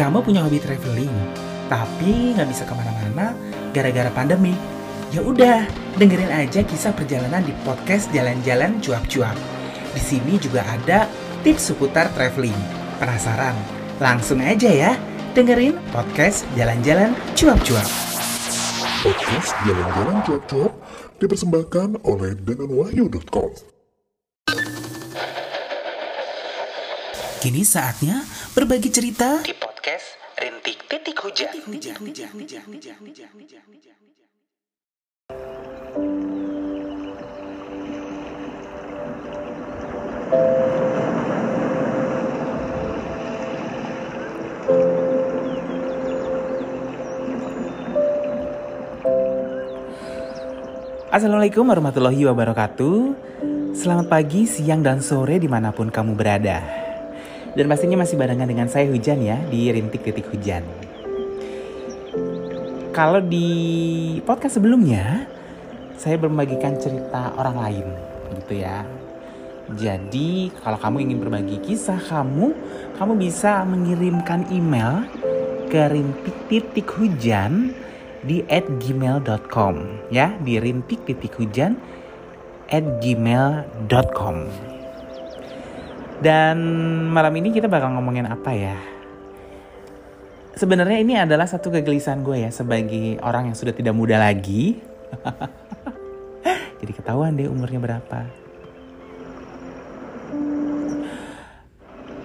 Kamu punya hobi traveling, tapi nggak bisa ke mana-mana gara-gara pandemi. Ya udah, dengerin aja kisah perjalanan di podcast Jalan-Jalan Cuap-Cuap. Di sini juga ada tips seputar traveling. Penasaran? Langsung aja ya, dengerin podcast Jalan-Jalan Cuap-Cuap. Podcast Jalan-Jalan Cuap-Cuap dipersembahkan oleh denganwahyu.com. Kini saatnya berbagi cerita di podcast Rintik Titik Hujan. Assalamualaikum warahmatullahi wabarakatuh Selamat pagi, siang, dan sore di mana pun kamu berada Dan pastinya masih barengan dengan saya Hujan ya Di Rintik Titik Hujan. Kalau di podcast sebelumnya Saya membagikan cerita orang lain gitu ya. Jadi kalau kamu ingin berbagi kisah kamu Kamu bisa mengirimkan email ke rintik titik hujan di at gmail.com ya di rintik titik hujan at gmail.com dan malam ini kita bakal ngomongin apa ya? Sebenarnya ini adalah satu kegelisahan gue ya sebagai orang yang sudah tidak muda lagi. Jadi ketahuan deh umurnya berapa.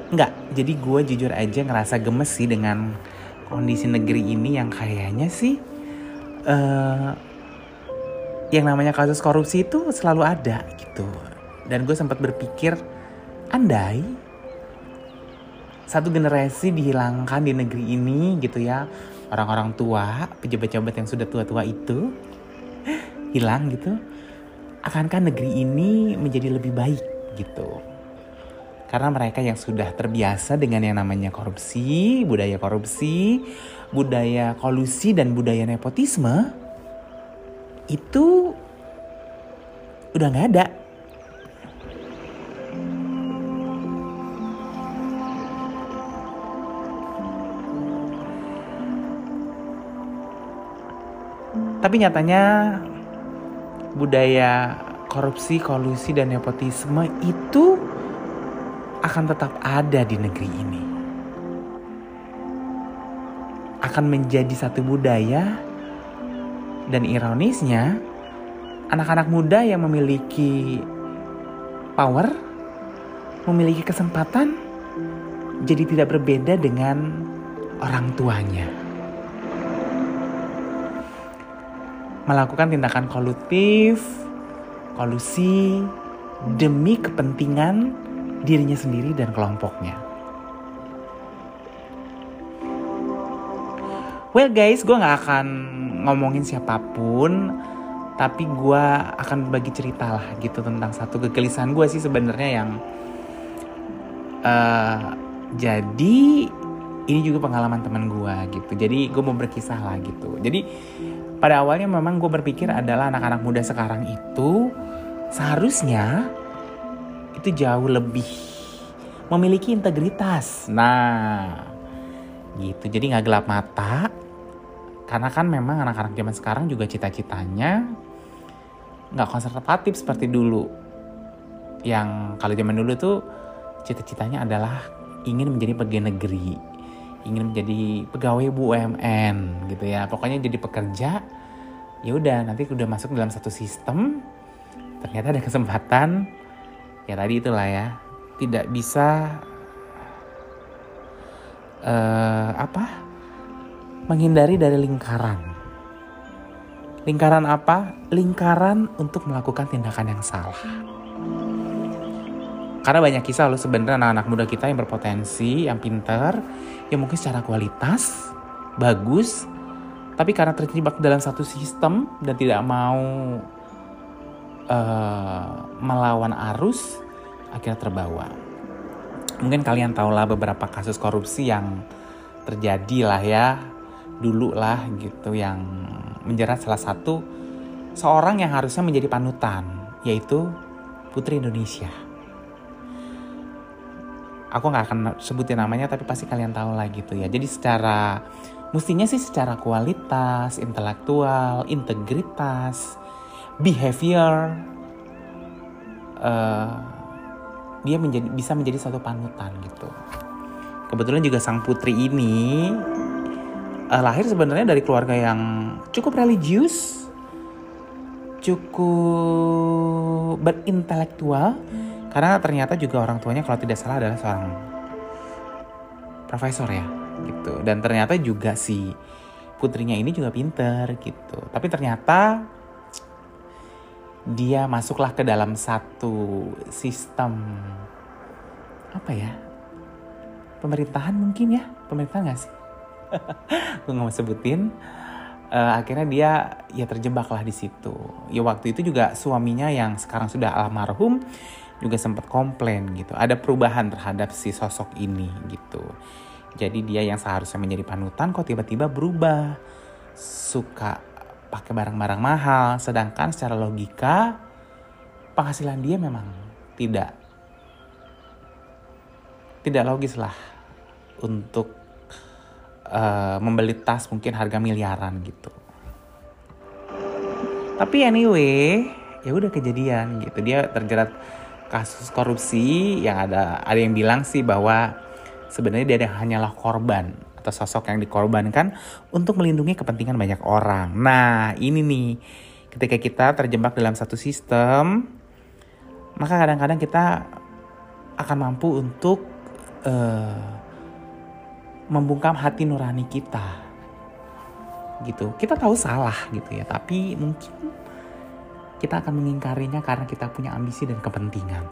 Enggak, jadi gue jujur aja ngerasa gemes sih dengan kondisi negeri ini yang kayaknya sih uh, yang namanya kasus korupsi itu selalu ada gitu. Dan gue sempat berpikir, andai satu generasi dihilangkan di negeri ini gitu ya, orang-orang tua, pejabat-pejabat yang sudah tua-tua itu hilang gitu, akankah negeri ini menjadi lebih baik gitu? Karena mereka yang sudah terbiasa dengan yang namanya korupsi, budaya korupsi, budaya kolusi dan budaya nepotisme itu udah nggak ada. Tapi nyatanya budaya korupsi, kolusi, dan nepotisme itu akan tetap ada di negeri ini. Akan menjadi satu budaya dan ironisnya anak-anak muda yang memiliki power memiliki kesempatan jadi tidak berbeda dengan orang tuanya melakukan tindakan kolutif kolusi demi kepentingan dirinya sendiri dan kelompoknya. Well guys, gue gak akan ngomongin siapa pun, tapi gue akan bagi cerita lah gitu tentang satu kegelisahan gue sih sebenarnya yang uh, jadi ini juga pengalaman teman gue gitu. Jadi gue mau berkisah lah gitu. Jadi pada awalnya memang gue berpikir adalah anak-anak muda sekarang itu seharusnya itu jauh lebih memiliki integritas. Nah, gitu. Jadi nggak gelap mata, karena kan memang anak-anak zaman sekarang juga cita-citanya nggak konservatif seperti dulu. Yang kalau zaman dulu tuh cita-citanya adalah ingin menjadi pegawai negeri, ingin menjadi pegawai BUMN gitu ya. Pokoknya jadi pekerja. Ya udah nanti udah masuk dalam satu sistem, ternyata ada kesempatan. Ya tadi itulah ya, tidak bisa uh, apa menghindari dari lingkaran. Lingkaran apa? Lingkaran untuk melakukan tindakan yang salah. Karena banyak kisah loh sebenarnya anak-anak muda kita yang berpotensi, yang pintar, yang mungkin secara kualitas bagus, tapi karena terjebak dalam satu sistem dan tidak mau uh, melawan arus, akhirnya terbawa. Mungkin kalian tahulah beberapa kasus korupsi yang terjadi lah ya dulu lah gitu yang menjerat salah satu seorang yang harusnya menjadi panutan yaitu Putri Indonesia. Aku nggak akan sebutin namanya tapi pasti kalian tahu lah gitu ya. Jadi secara mestinya sih secara kualitas intelektual integritas behavior uh, dia menjadi bisa menjadi satu panutan gitu. Kebetulan juga sang putri ini uh, lahir sebenarnya dari keluarga yang cukup religius cukup berintelektual karena ternyata juga orang tuanya kalau tidak salah adalah seorang profesor ya gitu. Dan ternyata juga si putrinya ini juga pinter gitu. Tapi ternyata dia masuklah ke dalam satu sistem apa ya pemerintahan mungkin ya pemerintahan gak sih gue nggak mau sebutin uh, akhirnya dia ya terjebak lah di situ ya waktu itu juga suaminya yang sekarang sudah almarhum juga sempat komplain gitu. Ada perubahan terhadap si sosok ini gitu. Jadi dia yang seharusnya menjadi panutan kok tiba-tiba berubah. Suka pakai barang-barang mahal, sedangkan secara logika penghasilan dia memang tidak tidak logis lah untuk uh, membeli tas mungkin harga miliaran gitu. Tapi anyway, ya udah kejadian gitu. Dia terjerat kasus korupsi yang ada ada yang bilang sih bahwa sebenarnya dia hanyalah korban atau sosok yang dikorbankan untuk melindungi kepentingan banyak orang. Nah, ini nih ketika kita terjebak dalam satu sistem, maka kadang-kadang kita akan mampu untuk uh, membungkam hati nurani kita. Gitu. Kita tahu salah gitu ya, tapi mungkin kita akan mengingkarinya karena kita punya ambisi dan kepentingan.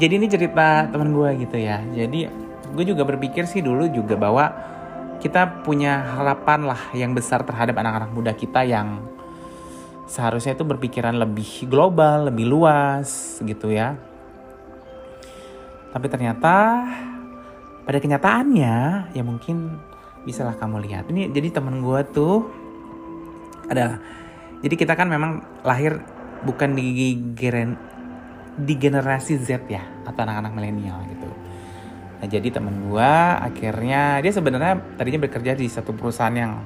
Jadi ini cerita teman gue gitu ya. Jadi gue juga berpikir sih dulu juga bahwa kita punya harapan lah yang besar terhadap anak-anak muda kita yang seharusnya itu berpikiran lebih global, lebih luas gitu ya. Tapi ternyata pada kenyataannya ya mungkin bisalah kamu lihat. Ini jadi temen gue tuh adalah jadi kita kan memang lahir bukan di geren, di generasi Z ya atau anak-anak milenial gitu. Nah jadi temen gue akhirnya dia sebenarnya tadinya bekerja di satu perusahaan yang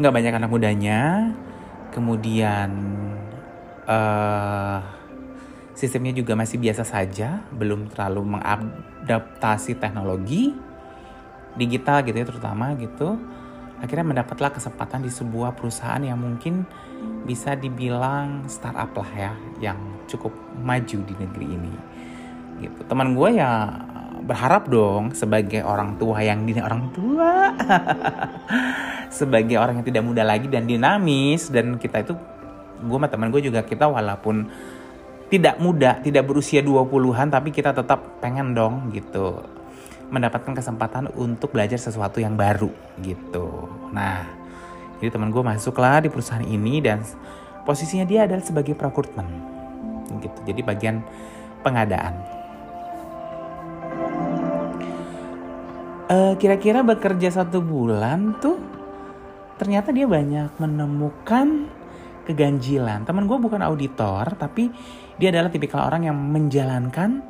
nggak banyak anak mudanya. Kemudian uh, sistemnya juga masih biasa saja, belum terlalu mengadaptasi teknologi digital gitu ya terutama gitu. Akhirnya mendapatlah kesempatan di sebuah perusahaan yang mungkin bisa dibilang startup lah ya, yang cukup maju di negeri ini. Gitu. Teman gue ya berharap dong sebagai orang tua yang dini orang tua sebagai orang yang tidak muda lagi dan dinamis dan kita itu gue sama teman gue juga kita walaupun tidak muda, tidak berusia 20-an tapi kita tetap pengen dong gitu mendapatkan kesempatan untuk belajar sesuatu yang baru gitu. Nah, jadi teman gue masuklah di perusahaan ini dan posisinya dia adalah sebagai procurement gitu. Jadi bagian pengadaan. Uh, kira-kira bekerja satu bulan tuh ternyata dia banyak menemukan keganjilan. Teman gue bukan auditor tapi dia adalah tipikal orang yang menjalankan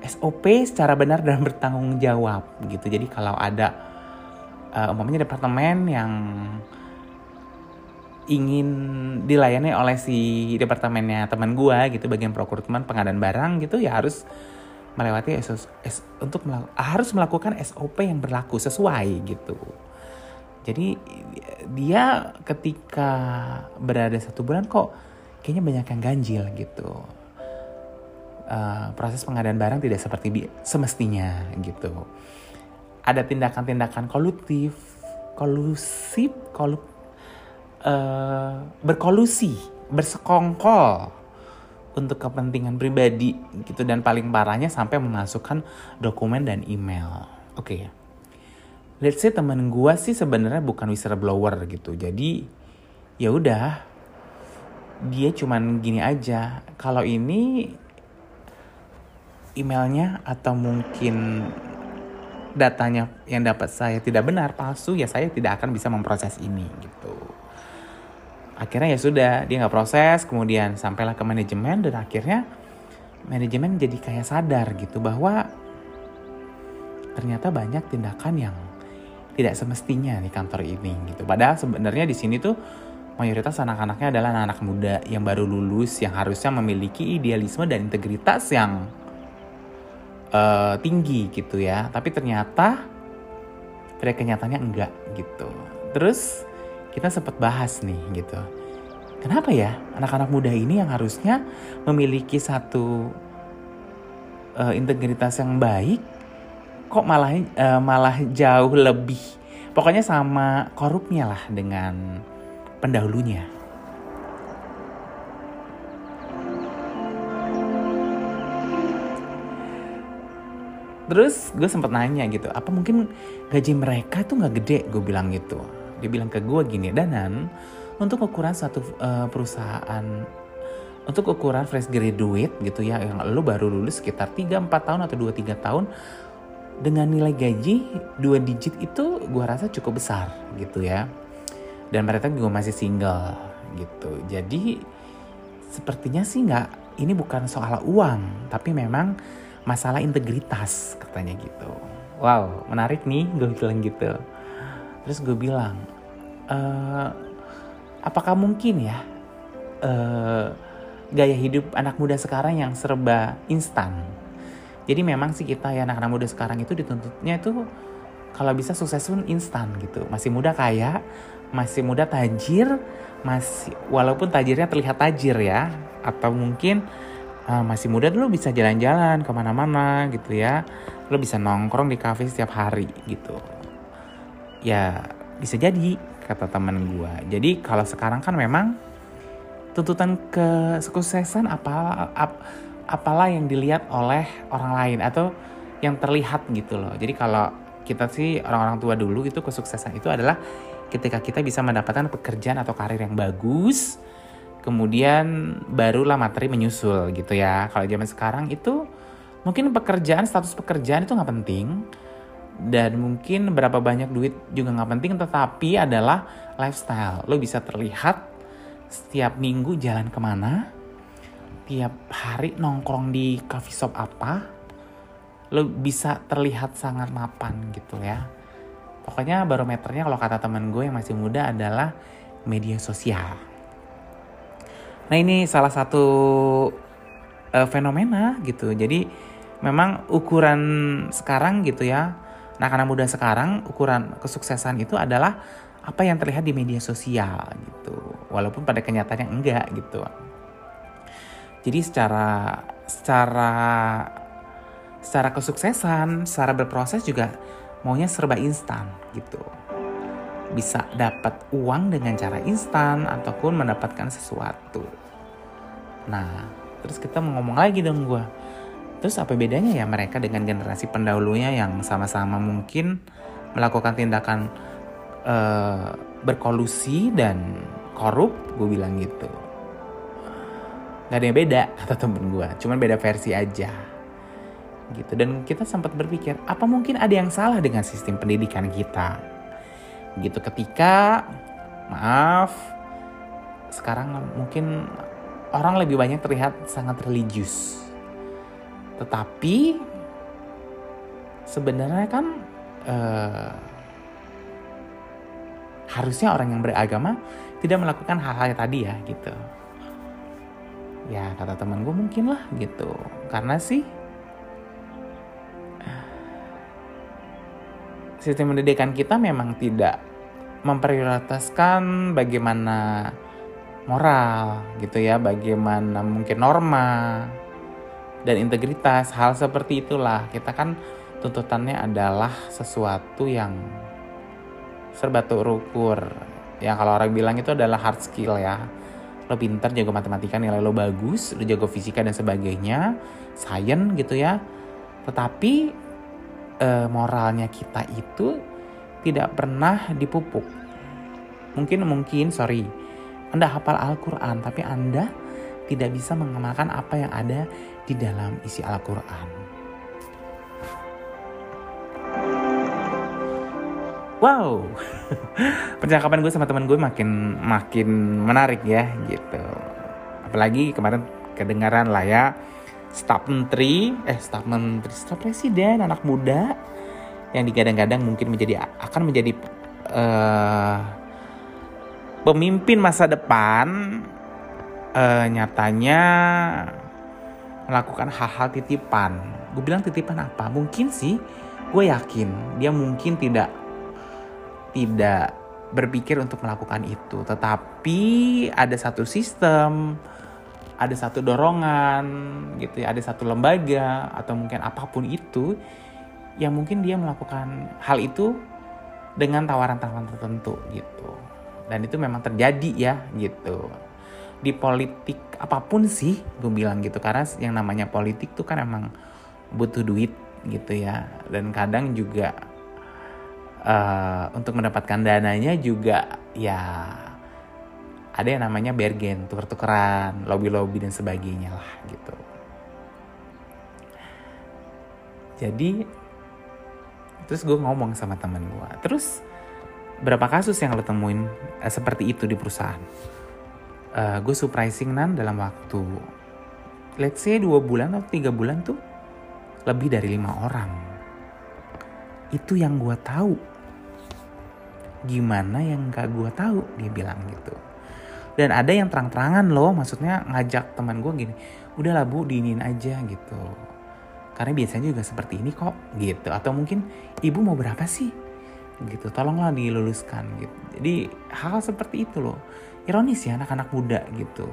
SOP secara benar dan bertanggung jawab gitu. Jadi kalau ada uh, umpamanya departemen yang ingin dilayani oleh si departemennya teman gua gitu bagian procurement pengadaan barang gitu ya harus melewati SOS, S, untuk melaku, harus melakukan SOP yang berlaku sesuai gitu. Jadi dia ketika berada satu bulan kok kayaknya banyak yang ganjil gitu. Uh, proses pengadaan barang tidak seperti semestinya gitu. Ada tindakan-tindakan kolutif, kolusif, kolup, uh, berkolusi, bersekongkol untuk kepentingan pribadi gitu dan paling parahnya sampai memasukkan dokumen dan email. Oke okay. Let's say temen gue sih sebenarnya bukan whistleblower gitu. Jadi ya udah dia cuman gini aja. Kalau ini emailnya atau mungkin datanya yang dapat saya tidak benar palsu ya saya tidak akan bisa memproses ini gitu. Akhirnya ya sudah dia nggak proses kemudian sampailah ke manajemen dan akhirnya manajemen jadi kayak sadar gitu bahwa ternyata banyak tindakan yang tidak semestinya di kantor ini gitu. Padahal sebenarnya di sini tuh mayoritas anak-anaknya adalah anak-anak muda yang baru lulus yang harusnya memiliki idealisme dan integritas yang uh, tinggi gitu ya tapi ternyata pada kenyataannya enggak gitu terus kita sempat bahas nih gitu. Kenapa ya anak-anak muda ini yang harusnya memiliki satu uh, integritas yang baik kok malah uh, malah jauh lebih pokoknya sama korupnya lah dengan pendahulunya. Terus gue sempat nanya gitu, apa mungkin gaji mereka tuh nggak gede? Gue bilang gitu dia bilang ke gue gini danan untuk ukuran satu uh, perusahaan untuk ukuran fresh graduate gitu ya yang lu baru lulus sekitar 3-4 tahun atau 2-3 tahun dengan nilai gaji dua digit itu gue rasa cukup besar gitu ya dan mereka juga masih single gitu. Jadi sepertinya sih nggak ini bukan soal uang tapi memang masalah integritas katanya gitu. Wow menarik nih gue bilang gitu. Terus gue bilang e, apakah mungkin ya e, gaya hidup anak muda sekarang yang serba instan? Jadi memang sih kita ya anak-anak muda sekarang itu dituntutnya itu kalau bisa sukses pun instan gitu. Masih muda kaya masih muda tajir masih walaupun tajirnya terlihat tajir ya. Atau mungkin uh, masih muda dulu bisa jalan-jalan ke mana-mana gitu ya. Lo bisa nongkrong di kafe setiap hari gitu. Ya bisa jadi kata teman gue jadi kalau sekarang kan memang tuntutan kesuksesan apalah ap, apalah yang dilihat oleh orang lain atau yang terlihat gitu loh. Jadi kalau kita sih orang-orang tua dulu itu kesuksesan itu adalah ketika kita bisa mendapatkan pekerjaan atau karir yang bagus kemudian barulah materi menyusul gitu ya. Kalau zaman sekarang itu mungkin pekerjaan status pekerjaan itu nggak penting dan mungkin berapa banyak duit juga nggak penting tetapi adalah lifestyle. Lo bisa terlihat setiap minggu jalan ke mana tiap hari nongkrong di coffee shop apa lo bisa terlihat sangat mapan gitu ya pokoknya barometernya kalau kata temen gue yang masih muda adalah media sosial. Nah ini salah satu uh, fenomena gitu. Jadi memang ukuran sekarang gitu ya anak-anak muda sekarang ukuran kesuksesan itu adalah apa yang terlihat di media sosial gitu. Walaupun pada kenyataannya enggak gitu. Jadi secara secara secara kesuksesan secara berproses juga maunya serba instan gitu bisa dapat uang dengan cara instan ataupun mendapatkan sesuatu nah terus kita mau ngomong lagi dong gue Terus apa bedanya ya mereka dengan generasi pendahulunya yang sama-sama mungkin melakukan tindakan uh, berkolusi dan korup, gue bilang gitu. Gak ada yang beda kata temen gue, cuman beda versi aja. Gitu dan kita sempat berpikir apa mungkin ada yang salah dengan sistem pendidikan kita. Gitu ketika maaf sekarang mungkin orang lebih banyak terlihat sangat religius tetapi sebenarnya kan uh, harusnya orang yang beragama tidak melakukan hal-hal tadi ya gitu. Ya kata teman gue mungkin lah gitu. Karena sih sistem pendidikan kita memang tidak memprioritaskan bagaimana moral gitu ya, bagaimana mungkin norma, dan integritas. Hal seperti itulah kita kan tuntutannya adalah sesuatu yang serba terukur. Ya kalau orang bilang itu adalah hard skill ya. Lo pinter jago matematika nilai lo bagus, lo jago fisika dan sebagainya, sains gitu ya. Tetapi e, moralnya kita itu tidak pernah dipupuk. Mungkin mungkin sorry, Anda hafal Al-Quran tapi Anda tidak bisa mengamalkan apa yang ada di dalam isi Al-Quran. wow percakapan gue sama teman gue makin makin menarik ya gitu apalagi kemarin kedengaran lah ya staf menteri eh staf menteri staf presiden anak muda yang digadang-gadang mungkin menjadi akan menjadi uh, pemimpin masa depan uh, nyatanya melakukan hal-hal titipan. Gue bilang titipan apa? Mungkin sih gue yakin dia mungkin tidak tidak berpikir untuk melakukan itu, tetapi ada satu sistem, ada satu dorongan, gitu ya, ada satu lembaga atau mungkin apa pun itu yang mungkin dia melakukan hal itu dengan tawaran-tawaran tertentu gitu. Dan itu memang terjadi ya gitu. Di politik apa pun sih gue bilang gitu karena yang namanya politik tuh kan emang butuh duit gitu ya. Dan kadang juga uh, untuk mendapatkan dananya juga ya ada yang namanya bergen, tuker-tukeran, lobby-lobby dan sebagainya lah gitu. Jadi terus gue ngomong sama teman gue, terus berapa kasus yang lo temuin eh, seperti itu di perusahaan? Uh, gue surprising nan dalam waktu let's say dua bulan atau tiga bulan tuh lebih dari lima orang. Itu yang gue tahu gimana yang gak gue tahu dia bilang gitu dan ada yang terang-terangan loh maksudnya ngajak teman gue gini udahlah bu diinin aja gitu. Karena biasanya juga seperti ini kok gitu. Atau mungkin ibu mau berapa sih? Gitu tolonglah diluluskan gitu. Jadi hal, seperti itu loh. Ironis ya anak-anak muda gitu.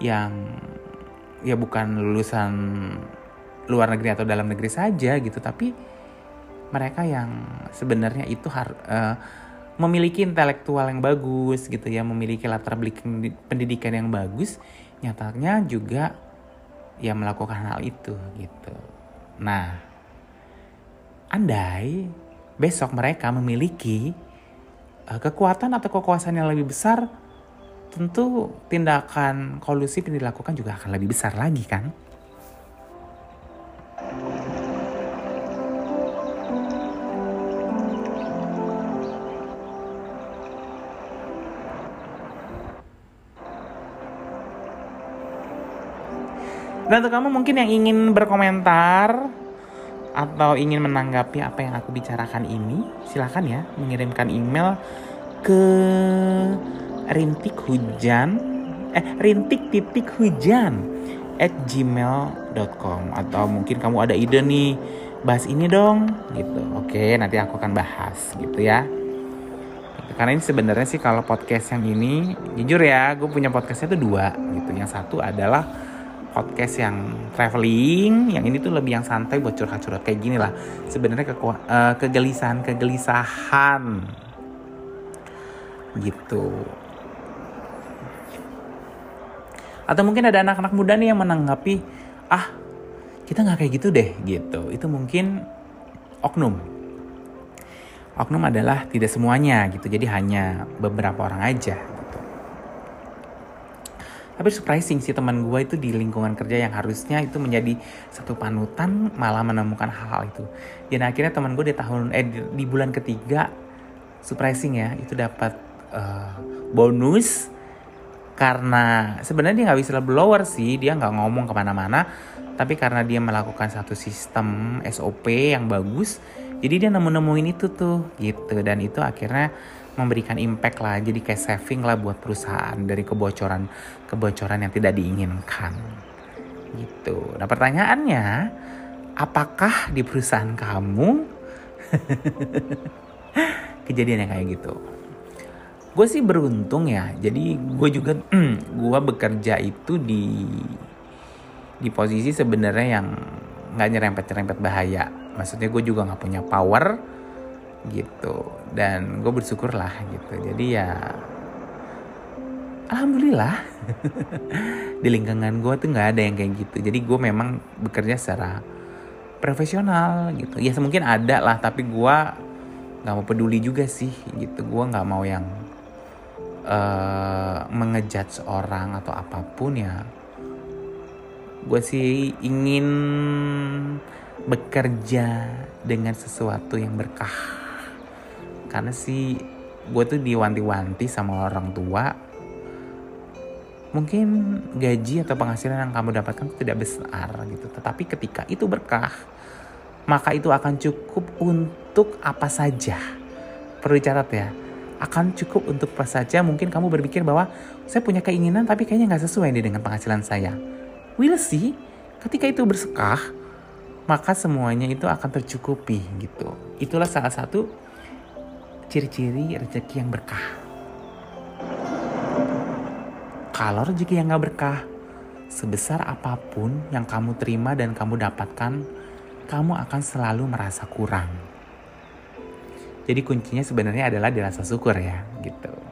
Yang ya bukan lulusan luar negeri atau dalam negeri saja gitu. Tapi mereka yang sebenarnya itu har, uh, memiliki intelektual yang bagus gitu ya, memiliki latar belakang pendidikan yang bagus, nyatanya juga ya melakukan hal itu gitu. Nah, andai besok mereka memiliki uh, kekuatan atau kekuasaan yang lebih besar, tentu tindakan kolusif yang dilakukan juga akan lebih besar lagi kan? Dan untuk kamu mungkin yang ingin berkomentar atau ingin menanggapi apa yang aku bicarakan ini, silahkan ya mengirimkan email ke rintik hujan eh rintik titik hujan at gmail.com atau mungkin kamu ada ide nih bahas ini dong gitu. Oke nanti aku akan bahas gitu ya. Karena ini sebenarnya sih kalau podcast yang ini jujur ya gue punya podcastnya tuh dua gitu. Yang satu adalah podcast yang traveling, yang ini tuh lebih yang santai buat curhat-curhat kayak gini lah. Sebenarnya ke, uh, kegelisahan kegelisahan gitu. Atau mungkin ada anak-anak muda nih yang menanggapi, ah kita nggak kayak gitu deh gitu. Itu mungkin oknum. Oknum adalah tidak semuanya gitu, jadi hanya beberapa orang aja tapi surprising sih teman gue itu di lingkungan kerja yang harusnya itu menjadi satu panutan malah menemukan hal-hal itu. Dan akhirnya teman gue di tahun eh di, di bulan ketiga surprising ya itu dapat uh, bonus. Karena sebenarnya dia nggak bisa blower sih dia nggak ngomong ke mana-mana. Tapi karena dia melakukan satu sistem SOP yang bagus jadi dia nemu-nemuin itu tuh gitu. Dan itu akhirnya memberikan impact lah. Jadi kayak saving lah buat perusahaan dari kebocoran kebocoran yang tidak diinginkan. Gitu. Nah pertanyaannya apakah di perusahaan kamu kejadian yang kayak gitu? Gue sih beruntung ya. Jadi gue juga gue bekerja itu di di posisi sebenarnya yang nggak nyerempet nyerempet bahaya. Maksudnya gue juga nggak punya power gitu. Dan gue bersyukur lah gitu. Jadi ya alhamdulillah. Di lingkungan gue tuh nggak ada yang kayak gitu. Jadi gue memang bekerja secara profesional gitu. Ya mungkin ada lah tapi gue nggak mau peduli juga sih gitu. Gue nggak mau yang uh, mengejudge orang atau apa pun ya. Gue sih ingin bekerja dengan sesuatu yang berkah karena sih gue tuh diwanti-wanti sama orang tua. Mungkin gaji atau penghasilan yang kamu dapatkan itu tidak besar gitu. Tetapi ketika itu berkah maka itu akan cukup untuk apa saja. Perlu dicatat ya akan cukup untuk apa saja. Mungkin kamu berpikir bahwa saya punya keinginan tapi kayaknya nggak sesuai nih dengan penghasilan saya. Will see ketika itu bersekah maka semuanya itu akan tercukupi gitu. Itulah salah satu ciri-ciri rezeki yang berkah kalau rezeki yang gak berkah, sebesar apa pun yang kamu terima dan kamu dapatkan, kamu akan selalu merasa kurang. Jadi kuncinya sebenarnya adalah di rasa syukur ya, gitu.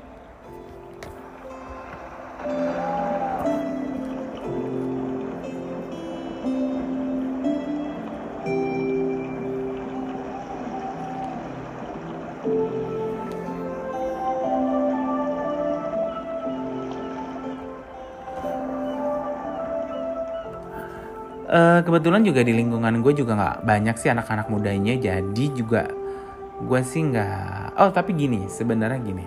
Kebetulan juga di lingkungan gue juga nggak banyak sih anak-anak mudanya jadi juga gue sih nggak oh tapi gini sebenarnya gini.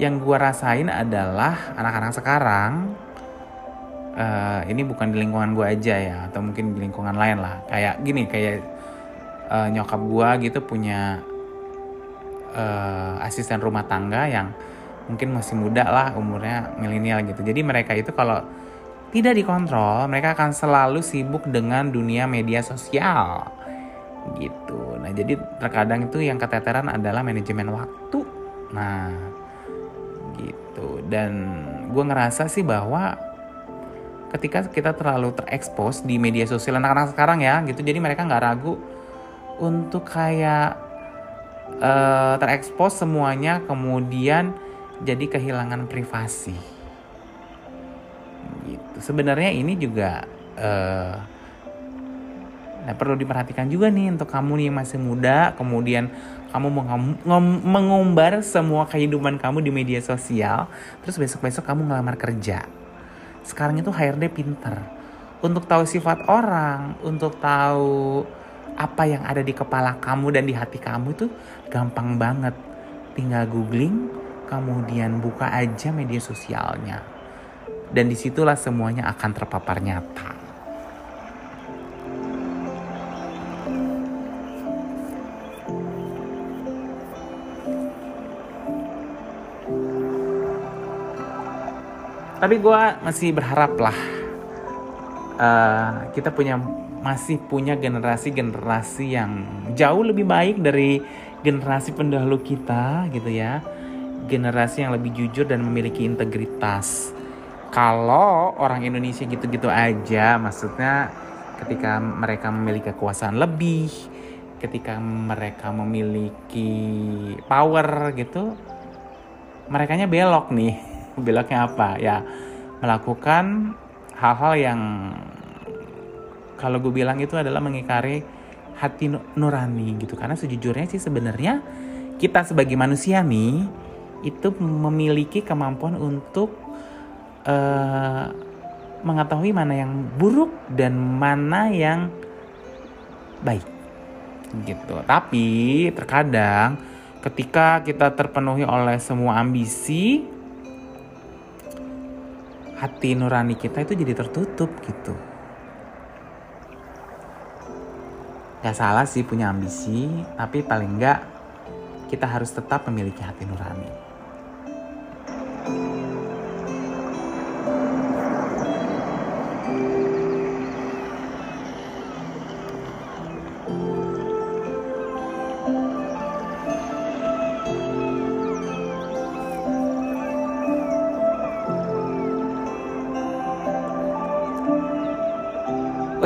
Yang gue rasain adalah anak-anak sekarang uh, ini bukan di lingkungan gue aja ya atau mungkin di lingkungan lain lah. Kayak gini kayak uh, nyokap gue gitu punya uh, asisten rumah tangga yang mungkin masih muda lah umurnya milenial gitu. Jadi mereka itu kalau tidak dikontrol, mereka akan selalu sibuk dengan dunia media sosial. Gitu. Nah, jadi terkadang itu yang keteteran adalah manajemen waktu. Nah, gitu. Dan gue ngerasa sih bahwa ketika kita terlalu terekspos di media sosial anak-anak sekarang ya, gitu. Jadi mereka nggak ragu untuk kayak uh, terekspos semuanya, kemudian jadi kehilangan privasi gitu. Sebenarnya ini juga uh, nah perlu diperhatikan juga nih untuk kamu nih yang masih muda kemudian kamu mengumbar semua kehidupan kamu di media sosial terus besok-besok kamu ngelamar kerja. Sekarang itu HRD pinter. Untuk tahu sifat orang untuk tahu apa yang ada di kepala kamu dan di hati kamu itu gampang banget. Tinggal googling kemudian buka aja media sosialnya dan di situlah semuanya akan terpapar nyata. Tapi gue masih berharap lah uh, kita punya masih punya generasi-generasi yang jauh lebih baik dari generasi pendahulu kita gitu ya. Generasi yang lebih jujur dan memiliki integritas kalau orang Indonesia gitu-gitu aja maksudnya ketika mereka memiliki kekuasaan lebih ketika mereka memiliki power gitu mereka belok nih. Beloknya apa? Ya melakukan hal-hal yang kalau gue bilang itu adalah mengikari hati nurani gitu. Karena sejujurnya sih sebenarnya kita sebagai manusia nih itu memiliki kemampuan untuk uh, mengetahui mana yang buruk dan mana yang baik. Gitu. Tapi terkadang ketika kita terpenuhi oleh semua ambisi hati nurani kita itu jadi tertutup gitu. Gak salah sih punya ambisi tapi paling enggak kita harus tetap memiliki hati nurani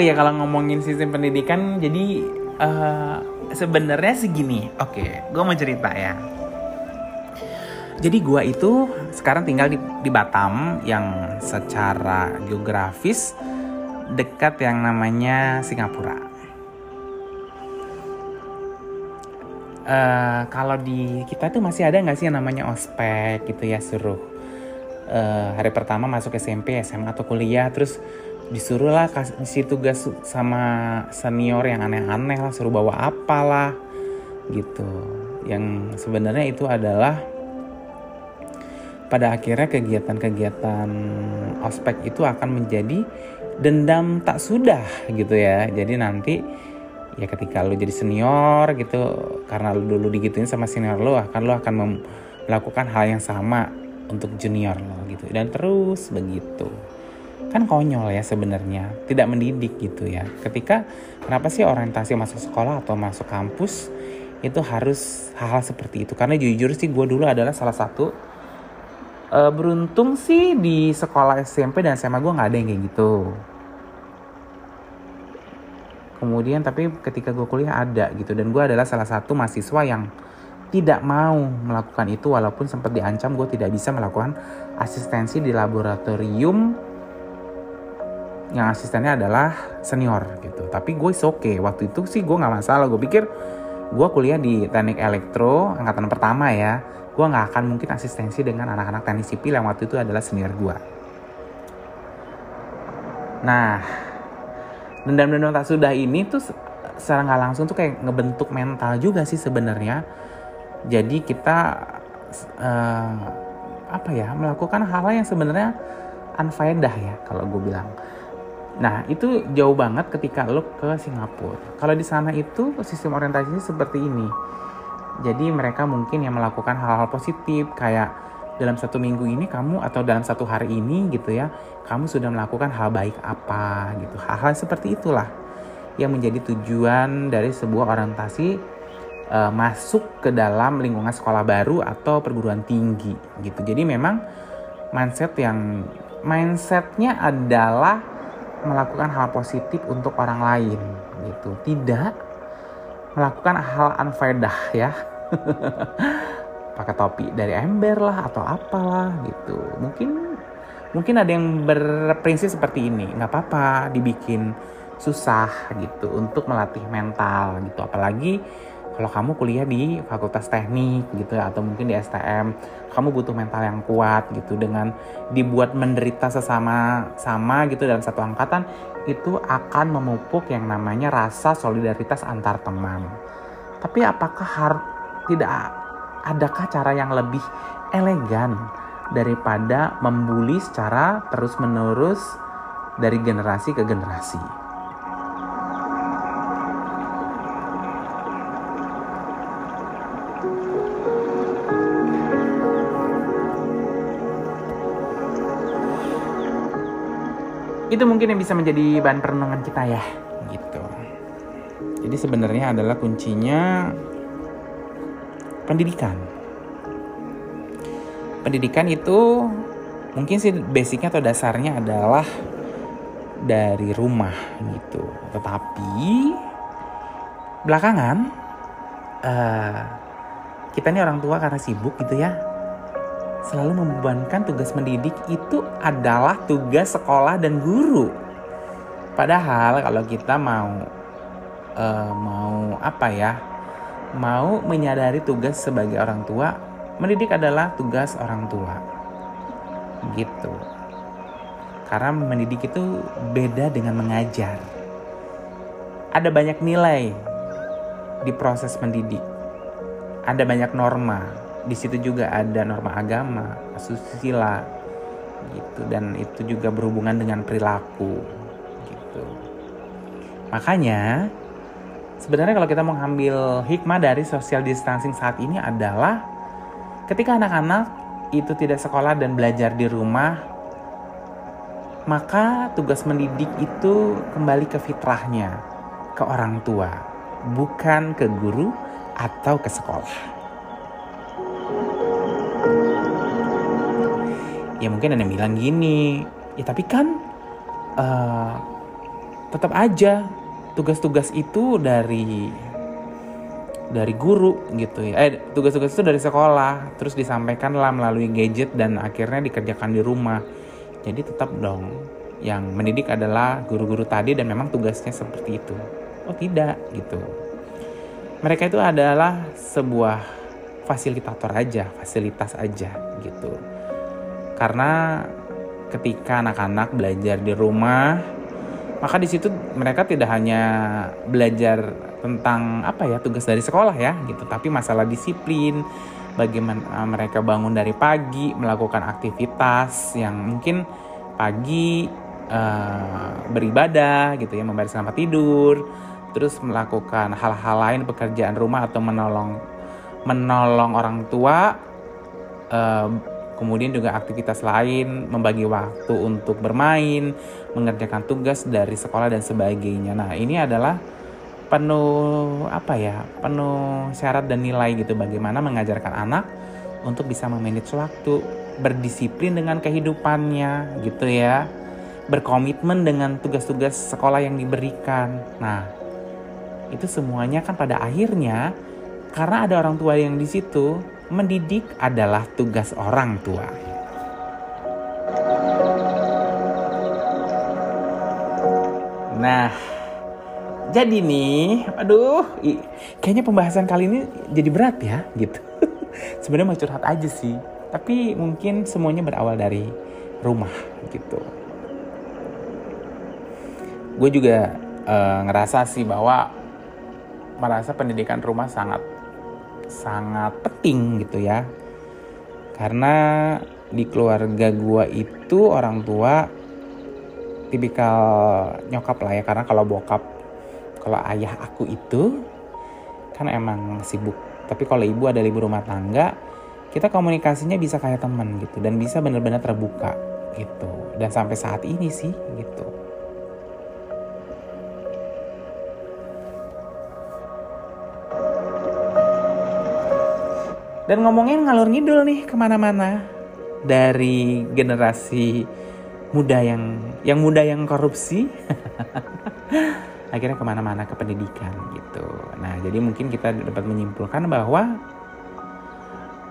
ya kalau ngomongin sistem pendidikan jadi uh, sebenarnya segini oke okay, gue mau cerita ya jadi gue itu sekarang tinggal di, di Batam yang secara geografis dekat yang namanya Singapura. Uh, kalau di kita tuh masih ada nggak sih yang namanya ospek gitu ya suruh uh, hari pertama masuk SMP, SMA atau kuliah terus disuruh lah kasih tugas sama senior yang aneh-aneh lah suruh bawa apalah gitu. Yang sebenarnya itu adalah pada akhirnya kegiatan-kegiatan ospek itu akan menjadi dendam tak sudah gitu ya. Jadi nanti ya ketika lu jadi senior gitu karena lu dulu digituin sama senior lu akan lu akan melakukan hal yang sama untuk junior lo gitu. Dan terus begitu kan konyol ya sebenarnya tidak mendidik gitu ya. Ketika kenapa sih orientasi masuk sekolah atau masuk kampus itu harus hal-hal seperti itu? Karena jujur sih gue dulu adalah salah satu uh, beruntung sih di sekolah SMP dan SMA gue nggak ada yang kayak gitu. Kemudian tapi ketika gue kuliah ada gitu dan gue adalah salah satu mahasiswa yang tidak mau melakukan itu walaupun sempat diancam gue tidak bisa melakukan asistensi di laboratorium yang asistennya adalah senior gitu. Tapi gue is okay. Waktu itu sih gue nggak masalah. Gue pikir gue kuliah di teknik elektro angkatan pertama ya. Gue nggak akan mungkin asistensi dengan anak-anak teknik sipil yang waktu itu adalah senior gue. Nah dendam-dendam tak sudah ini tuh secara nggak langsung tuh kayak ngebentuk mental juga sih sebenarnya. Jadi kita uh, apa ya melakukan hal-hal yang sebenarnya unfaedah ya kalau gue bilang nah itu jauh banget ketika lo ke Singapura. Kalau di sana itu sistem orientasinya seperti ini. Jadi mereka mungkin yang melakukan hal-hal positif kayak dalam satu minggu ini kamu atau dalam satu hari ini gitu ya kamu sudah melakukan hal baik apa gitu. Hal-hal seperti itulah yang menjadi tujuan dari sebuah orientasi uh, masuk ke dalam lingkungan sekolah baru atau perguruan tinggi gitu. Jadi memang mindset yang mindsetnya adalah melakukan hal positif untuk orang lain gitu. Tidak melakukan hal unfaedah ya. Pakai topi dari ember lah atau apalah gitu. Mungkin mungkin ada yang berprinsip seperti ini. Nggak apa-apa dibikin susah gitu untuk melatih mental gitu. Apalagi kalau kamu kuliah di fakultas teknik gitu atau mungkin di STM kamu butuh mental yang kuat gitu dengan dibuat menderita sesama sama gitu dalam satu angkatan itu akan memupuk yang namanya rasa solidaritas antar teman tapi apakah harus tidak adakah cara yang lebih elegan daripada membuli secara terus-menerus dari generasi ke generasi. Itu mungkin yang bisa menjadi bahan perenungan kita ya, gitu. Jadi sebenarnya adalah kuncinya pendidikan. Pendidikan itu mungkin sih basicnya atau dasarnya adalah dari rumah gitu. Tetapi belakangan uh, kita ini orang tua karena sibuk gitu ya selalu membebankan tugas mendidik itu adalah tugas sekolah dan guru. Padahal kalau kita mau uh, mau apa ya mau menyadari tugas sebagai orang tua mendidik adalah tugas orang tua. Gitu. Karena mendidik itu beda dengan mengajar. Ada banyak nilai di proses mendidik. Ada banyak norma di situ juga ada norma agama asusila gitu dan itu juga berhubungan dengan perilaku gitu makanya sebenarnya kalau kita mengambil hikmah dari social distancing saat ini adalah Ketika anak-anak itu tidak sekolah dan belajar di rumah, maka tugas mendidik itu kembali ke fitrahnya, ke orang tua, bukan ke guru atau ke sekolah. Ya mungkin ada yang bilang gini, ya tapi kan uh, tetap aja tugas-tugas itu dari dari guru gitu ya. Eh tugas-tugas itu dari sekolah terus disampaikan lah melalui gadget dan akhirnya dikerjakan di rumah. Jadi tetap dong yang mendidik adalah guru-guru tadi dan memang tugasnya seperti itu. Oh tidak gitu. Mereka itu adalah sebuah fasilitator aja fasilitas aja gitu karena ketika anak-anak belajar di rumah maka di situ mereka tidak hanya belajar tentang apa ya tugas dari sekolah ya gitu. Tapi masalah disiplin bagaimana eh, mereka bangun dari pagi melakukan aktivitas yang mungkin pagi uh, beribadah gitu ya membaca tempat tidur terus melakukan hal-hal lain pekerjaan rumah atau menolong menolong orang tua uh, kemudian juga aktivitas lain, membagi waktu untuk bermain, mengerjakan tugas dari sekolah dan sebagainya. Nah, ini adalah penuh apa ya? penuh syarat dan nilai gitu bagaimana mengajarkan anak untuk bisa memanage waktu, berdisiplin dengan kehidupannya gitu ya. Berkomitmen dengan tugas-tugas sekolah yang diberikan. Nah, itu semuanya kan pada akhirnya karena ada orang tua yang di situ mendidik adalah tugas orang tua. Nah, jadi nih, aduh, kayaknya pembahasan kali ini jadi berat ya, gitu. Sebenarnya mau curhat aja sih, tapi mungkin semuanya berawal dari rumah, gitu. Gue juga uh, ngerasa sih bahwa merasa pendidikan rumah sangat sangat penting gitu ya. Karena di keluarga gua itu orang tua tipikal nyokap lah ya karena kalau bokap kalau ayah aku itu kan emang sibuk. Tapi kalau ibu ada ibu rumah tangga kita komunikasinya bisa kayak teman gitu dan bisa benar-benar terbuka gitu. Dan sampai saat ini sih gitu Dan ngomongin ngalur ngidul nih ke mana-mana dari generasi muda yang yang muda yang korupsi akhirnya ke mana-mana ke pendidikan gitu. Nah jadi mungkin kita dapat menyimpulkan bahwa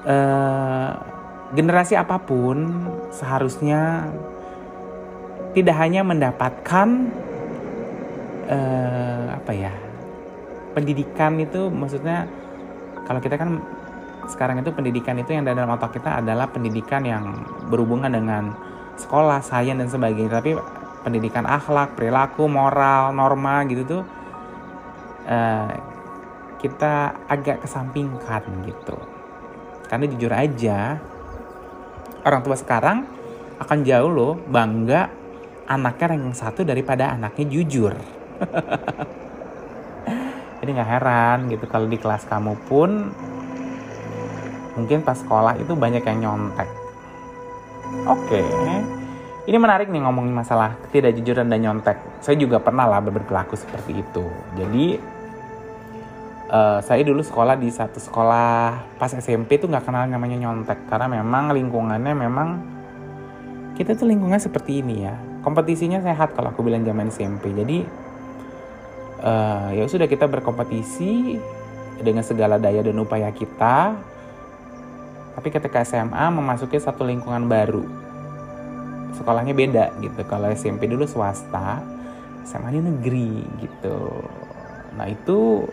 uh, generasi apa pun seharusnya tidak hanya mendapatkan uh, apa ya pendidikan itu maksudnya kalau kita kan sekarang itu pendidikan itu yang dalam otak kita adalah pendidikan yang berhubungan dengan sekolah, sains dan sebagainya. Tapi pendidikan akhlak, perilaku, moral, norma gitu tuh uh, kita agak kesampingkan gitu. Karena jujur aja orang tua sekarang akan jauh loh bangga anaknya ranking satu daripada anaknya jujur. Ini nggak heran gitu kalau di kelas kamu pun mungkin pas sekolah itu banyak yang nyontek. Oke, ini menarik nih ngomongin masalah ketidakjujuran dan nyontek. Saya juga pernah lah berperilaku seperti itu. Jadi uh, saya dulu sekolah di satu sekolah pas SMP tuh nggak kenal namanya nyontek karena memang lingkungannya memang kita tuh lingkungan seperti ini ya. Kompetisinya sehat kalau aku bilang zaman SMP. Jadi uh, ya sudah kita berkompetisi dengan segala daya dan upaya kita tapi ketika SMA memasuki satu lingkungan baru. Sekolahnya beda gitu. Kalau SMP dulu swasta, SMA ini negeri gitu. Nah itu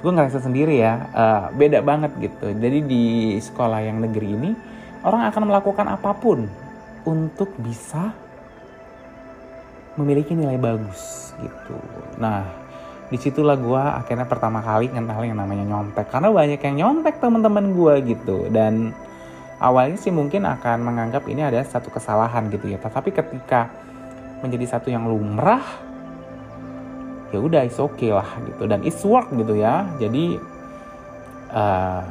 gue ngerasa sendiri ya, uh, beda banget gitu. Jadi di sekolah yang negeri ini, orang akan melakukan apa pun untuk bisa memiliki nilai bagus gitu. Nah, di situlah gue akhirnya pertama kali kenal yang namanya nyontek karena banyak yang nyontek teman-teman gue gitu. Dan awalnya sih mungkin akan menganggap ini ada satu kesalahan gitu ya. Tapi ketika menjadi satu yang lumrah ya udah it's okay lah gitu. Dan it's work gitu ya. Jadi uh, eh,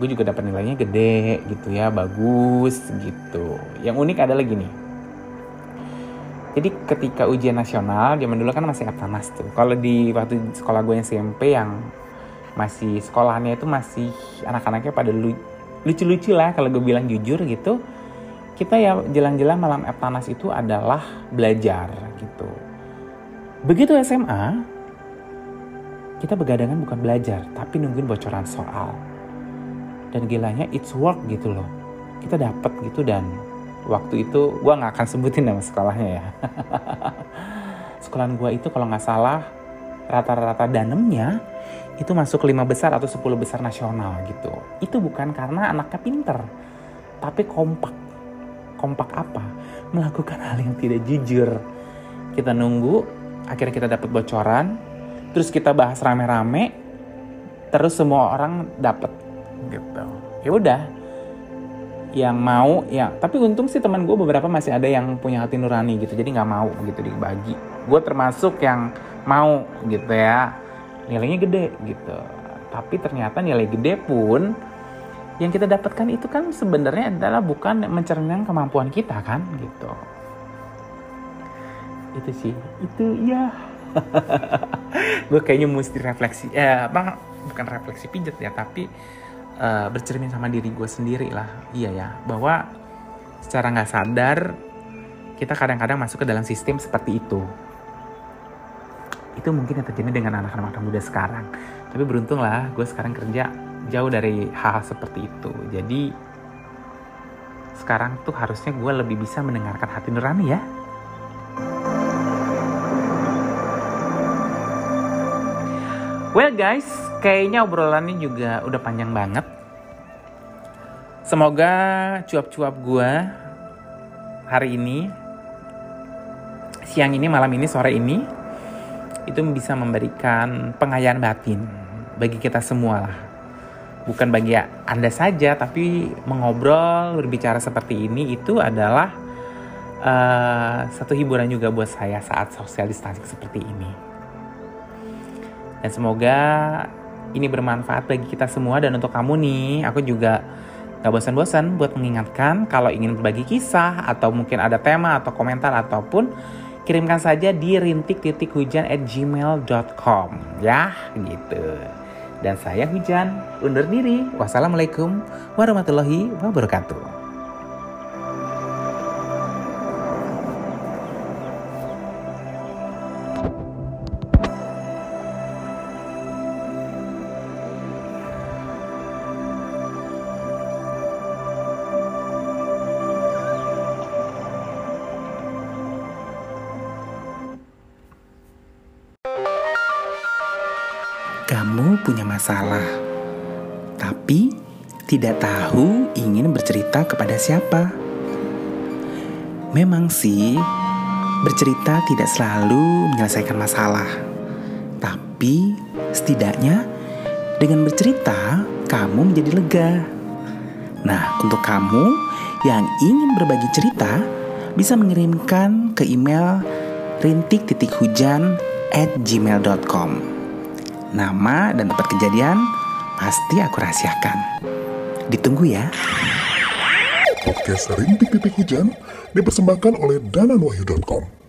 gue juga dapat nilainya gede gitu ya. Bagus gitu. Yang unik adalah gini jadi ketika ujian nasional, zaman dulu kan masih Aptanas tuh. Kalau di waktu sekolah gue yang SMP yang masih sekolahnya itu masih anak-anaknya pada lucu-lucu lah kalau gue bilang jujur gitu. Kita ya jelang-jelang malam Aptanas itu adalah belajar gitu. Begitu SMA, kita begadangan bukan belajar, tapi nungguin bocoran soal. Dan gilanya it's work gitu loh. Kita dapat gitu dan waktu itu gue nggak akan sebutin nama sekolahnya ya. Sekolahan gue itu kalau nggak salah rata-rata danemnya itu masuk lima besar atau 10 besar nasional gitu. Itu bukan karena anaknya pinter tapi kompak. Kompak apa? Melakukan hal yang tidak jujur. Kita nunggu akhirnya kita dapat bocoran terus kita bahas rame-rame terus semua orang dapat gitu. Ya udah yang mau ya. Tapi untung sih teman gue beberapa masih ada yang punya hati nurani gitu jadi nggak mau gitu dibagi. Gue termasuk yang mau gitu ya. Nilainya gede gitu. Tapi ternyata nilai gede pun yang kita dapatkan itu kan sebenarnya adalah bukan mencerminkan kemampuan kita kan gitu. Itu sih. Itu ya. Gue kayaknya mesti refleksi eh apa bukan refleksi pijat ya tapi uh, bercermin sama diri gue sendiri lah. Iya ya bahwa secara nggak sadar kita kadang-kadang masuk ke dalam sistem seperti itu. Itu mungkin yang terjadi dengan anak-anak muda sekarang. Tapi beruntung lah gue sekarang kerja jauh dari hal-hal seperti itu. Jadi sekarang tuh harusnya gue lebih bisa mendengarkan hati nurani ya Well guys, kayaknya obrolannya juga udah panjang banget. Semoga cuap-cuap gue hari ini, siang ini, malam ini, sore ini, itu bisa memberikan pengayaan batin bagi kita semua lah. Bukan bagi Anda saja, tapi mengobrol, berbicara seperti ini itu adalah uh, satu hiburan juga buat saya saat social distancing seperti ini. Dan semoga ini bermanfaat bagi kita semua dan untuk kamu nih, aku juga gak bosan-bosan buat mengingatkan kalau ingin berbagi kisah atau mungkin ada tema atau komentar ataupun kirimkan saja di rintik-hujan at gmail.com ya gitu. Dan saya Hujan, undur diri. Wassalamualaikum warahmatullahi wabarakatuh. Tidak tahu ingin bercerita kepada siapa. Memang sih, bercerita tidak selalu menyelesaikan masalah, tapi setidaknya dengan bercerita kamu menjadi lega. Nah, untuk kamu yang ingin berbagi cerita, bisa mengirimkan ke email rintik-hujan at gmail.com Nama dan tempat kejadian pasti aku rahasiakan. Ditunggu ya. Podcast Rintik Titik Hujan dipersembahkan oleh dananwahyu.com.